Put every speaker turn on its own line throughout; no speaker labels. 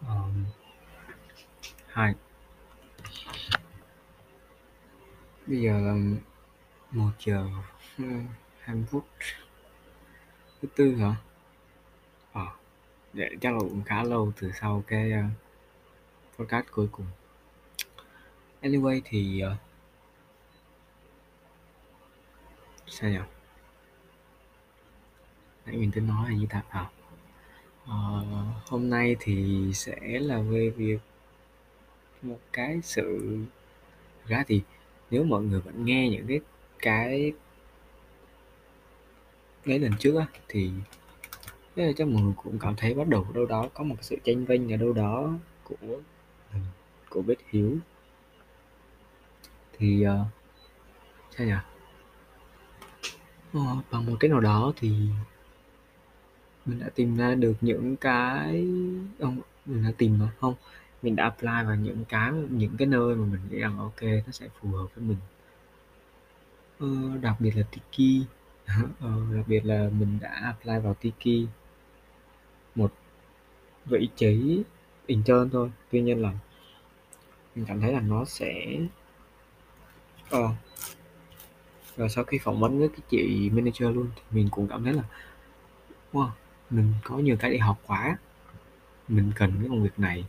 um, hai. Bây giờ là một giờ ừ, hai mươi phút. Thứ tư hả? À, để chắc là cũng khá lâu từ sau cái uh, podcast cuối cùng. Anyway thì uh, sao nhỉ nãy mình tính nói là như ta à uh, hôm nay thì sẽ là về việc một cái sự ra thì nếu mọi người vẫn nghe những cái cái mấy lần trước á thì thế là chắc mọi người cũng cảm thấy bắt đầu đâu đó có một sự tranh vinh ở đâu đó của ừ, của Bích Hiếu. Thì uh, sao nhỉ? Uh, bằng một cái nào đó thì mình đã tìm ra được những cái không mình đã tìm mà không. Mình đã apply vào những cái những cái nơi mà mình nghĩ rằng ok nó sẽ phù hợp với mình. Ờ, đặc biệt là Tiki. Ờ, đặc biệt là mình đã apply vào Tiki. Một vị trí intern thôi. Tuy nhiên là mình cảm thấy là nó sẽ ờ và sau khi phỏng vấn với cái chị manager luôn thì mình cũng cảm thấy là wow mình có nhiều cái để học quá. Mình cần cái công việc này.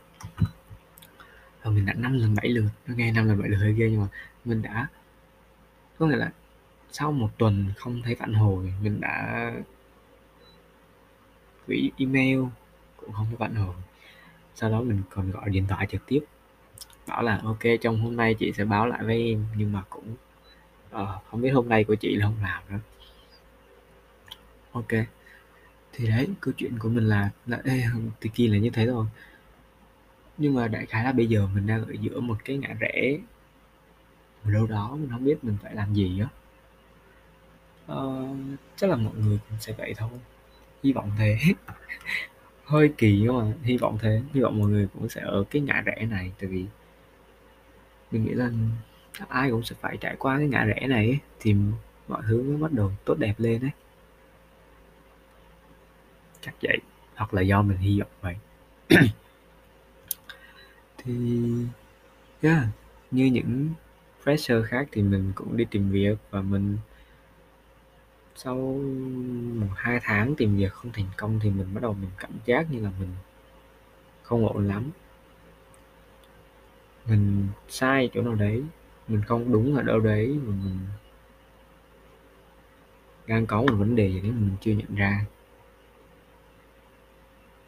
Và mình đã năm lần bảy lượt. Nó nghe năm lần bảy lượt hơi ghê nhưng mà mình đã có nghĩa là sau một tuần không thấy phản hồi mình đã gửi email cũng không có phản hồi. Sau đó mình còn gọi điện thoại trực tiếp bảo là ok trong hôm nay chị sẽ báo lại với em. Nhưng mà cũng uh, không biết hôm nay của chị là không làm nữa. Ok thì đấy câu chuyện của mình là là ê, thì kia là như thế rồi. Nhưng mà đại khái là bây giờ mình đang ở giữa một cái ngã rẽ lâu đâu đó mình không biết mình phải làm gì á. Uh, chắc là mọi người cũng sẽ vậy thôi. Hy vọng thế. Hơi kỳ nhưng mà hy vọng thế. Hy vọng mọi người cũng sẽ ở cái ngã rẽ này. Tại vì mình nghĩ là ai cũng sẽ phải trải qua cái ngã rẽ này ấy, thì mọi thứ mới bắt đầu tốt đẹp lên đấy chắc vậy hoặc là do mình hy vọng vậy. Thì yeah, như những fresher khác thì mình cũng đi tìm việc và mình sau một hai tháng tìm việc không thành công thì mình bắt đầu mình cảm giác như là mình không ổn lắm. Mình sai chỗ nào đấy mình không đúng ở đâu đấy mà mình đang có một vấn đề gì đấy mình chưa nhận ra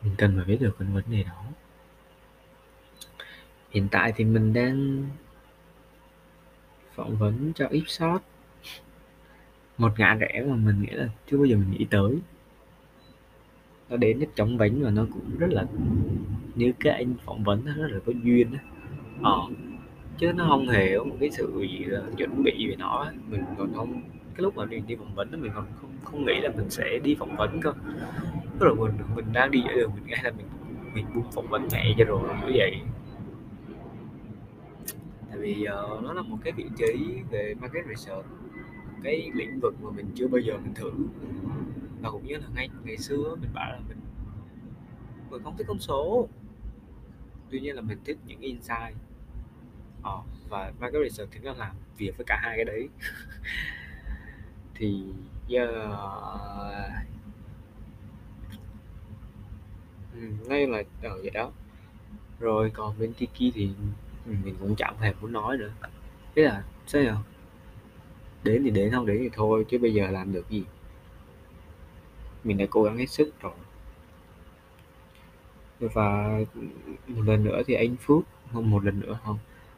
mình cần phải biết được cái vấn đề đó. Hiện tại thì mình đang phỏng vấn cho Ipsos. Một ngã rẽ mà mình nghĩ là chưa bao giờ mình nghĩ tới. Nó đến rất chóng vánh và nó cũng rất là, như cái anh phỏng vấn nó rất là có duyên á. Ờ chứ nó không hề có một cái sự gì là chuẩn bị về nó mình còn không, cái lúc mà mình đi phỏng vấn mình còn không không nghĩ là mình sẽ đi phỏng vấn cơ tức là mình mình đang đi ở đường mình nghe là mình mình buông phỏng vấn mẹ cho rồi như vậy. Tại vì uh, nó là một cái vị trí về market research cái lĩnh vực mà mình chưa bao giờ mình thử. Và cũng như là ngay ngày xưa mình bảo là mình mình không thích con số. Tuy nhiên là mình thích những insight. Ờ, và market research thì nó làm việc với cả hai cái đấy. Thì giờ nói là ờ vậy đó. Rồi còn bên Tiki thì ừ, mình cũng chẳng hề muốn nói nữa. Thế là sao nhỉ đến thì đến không đến thì thôi chứ bây giờ làm được gì? Mình đã cố gắng hết sức rồi. Và một lần nữa thì anh Phước không một lần nữa không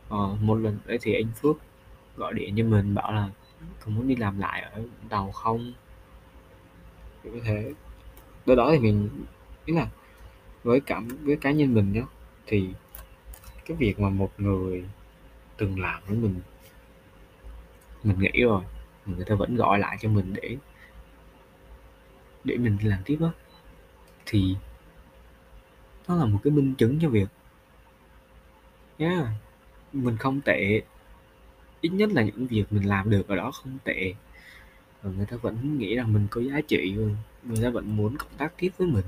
ờ, một lần nữa thì anh Phước gọi điện cho mình bảo là có muốn đi làm lại ở đầu không? Như thế. Đó đó thì mình ý là với cảm với cá nhân mình đó thì cái việc mà một người từng làm với mình mình nghĩ rồi người ta vẫn gọi lại cho mình để để mình làm tiếp á thì nó là một cái minh chứng cho việc yeah, mình không tệ. Ít nhất là những việc mình làm được ở đó không tệ. Và người ta vẫn nghĩ rằng mình có giá trị người ta vẫn muốn cộng tác tiếp với mình.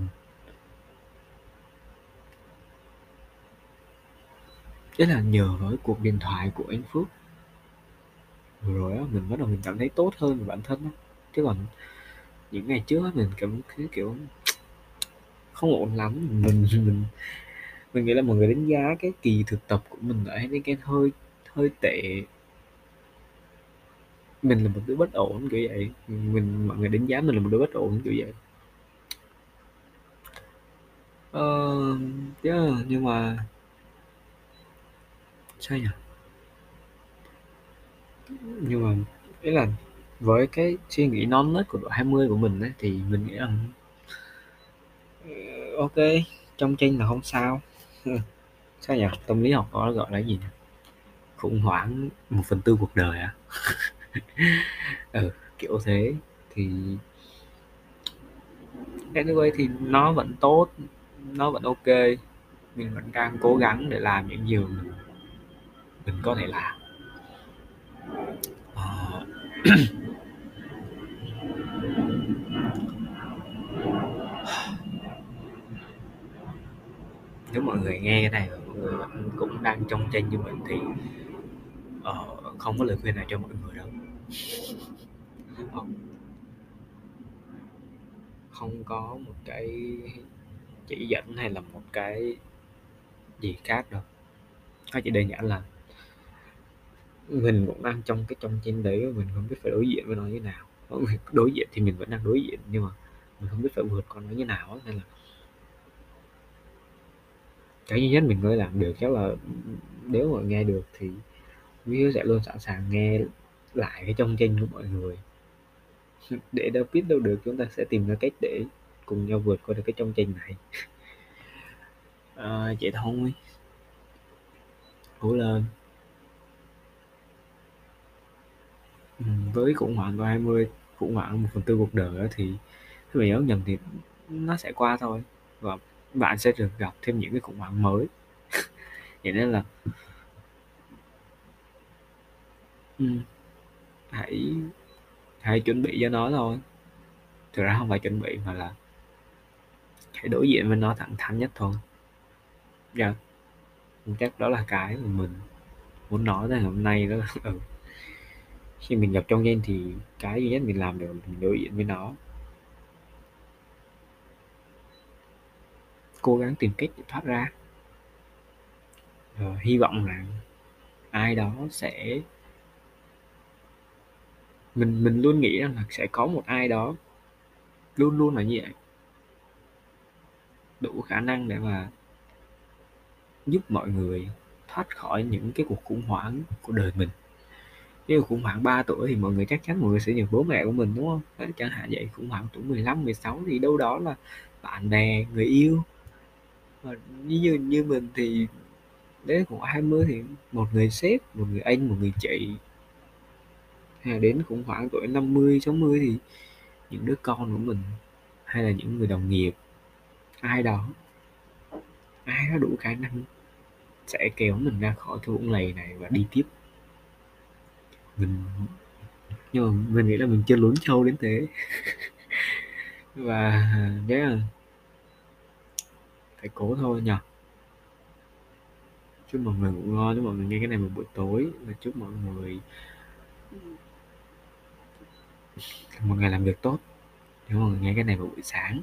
Đấy là nhờ với cuộc điện thoại của anh Phước vừa rồi á, mình bắt đầu mình cảm thấy tốt hơn về bản thân á. Chứ còn những ngày trước á, mình cảm thấy, kiểu, không ổn lắm, mình mình mình nghĩ là mọi người đánh giá cái kỳ thực tập của mình ở thấy cái hơi hơi tệ. Mình là một đứa bất ổn, kiểu vậy, mình mọi người đánh giá mình là một đứa bất ổn, kiểu vậy. Ờ, yeah, nhưng mà sao nhỉ? Nhưng mà ý là với cái suy nghĩ non nớt của độ 20 của mình ấy, thì mình nghĩ rằng ờ, ok trong tranh là không sao. Sao nhỉ? Tâm lý học đó gọi là gì nhỉ? Khủng hoảng 1/4 cuộc đời à? Ừ, kiểu thế. Thì anyway thì nó vẫn tốt, nó vẫn ok, mình vẫn đang cố gắng để làm những điều mình mình có thể làm. à. Nếu mọi người nghe cái này và mọi người cũng đang trong tranh như mình thì, uh, không có lời khuyên nào cho mọi người đâu. Không. Không có một cái chỉ dẫn hay là một cái gì khác đâu. Nó chỉ đơn giản là mình cũng đang trong cái trong tranh đấy mình không biết phải đối diện với nó như nào. Đối diện thì mình vẫn đang đối diện nhưng mà mình không biết phải vượt qua nó như nào nên là cái duy nhất mình có làm được chắc là, nếu mà nghe được thì Miu sẽ luôn sẵn sàng nghe lại cái trong tranh của mọi người. Để đâu biết đâu được chúng ta sẽ tìm ra cách để cùng nhau vượt qua được cái trong tranh này. à, vậy thôi. Cố lên. Ừm, với khủng hoảng tuổi 20, khủng hoảng 1/4 cuộc đời á thì nếu mình nhớ không nhầm thì nó sẽ qua thôi và bạn sẽ được gặp thêm những cái khủng hoảng mới. Vậy nên là Ừm. Hãy hãy chuẩn bị cho nó thôi. Thực ra hông phải chuẩn bị mà là hãy đối diện với nó thẳng thắn nhất thôi. Yeah. Chắc đó là cái mà mình muốn nói tới ngày hôm nay đó là, ừ, khi mình gặp trong game thì cái duy nhất mình làm được là mình đối diện với nó. Cố gắng tìm cách để thoát ra. rồi, hy vọng là ai đó sẽ mình mình luôn nghĩ rằng là sẽ có một ai đó luôn luôn là như vậy. Đủ khả năng để mà giúp mọi người thoát khỏi những cái cuộc khủng hoảng của đời mình nếu khủng hoảng 3 tuổi thì mọi người chắc chắn mọi người sẽ nhờ bố mẹ của mình, đúng không? Đấy, chẳng hạn vậy, khủng hoảng tuổi 15, 16 thì đâu đó là bạn bè, người yêu. Và như như mình thì đến khoảng 20 thì một người sếp, một người anh, một người chị. Hay là đến khủng hoảng tuổi 50, 60 thì những đứa con của mình, hay là những người đồng nghiệp, ai đó. Ai đó đủ khả năng sẽ kéo mình ra khỏi cái vũng lầy này và đi tiếp. Mình nhưng mà mình nghĩ là mình chưa lún sâu đến thế. Và yeah. Phải cố thôi nhỉ? Chúc mọi người ngủ ngon, chúc mọi người nghe cái này vào buổi tối và chúc mọi người một ngày làm việc tốt. Nếu mọi người nghe cái này vào buổi sáng.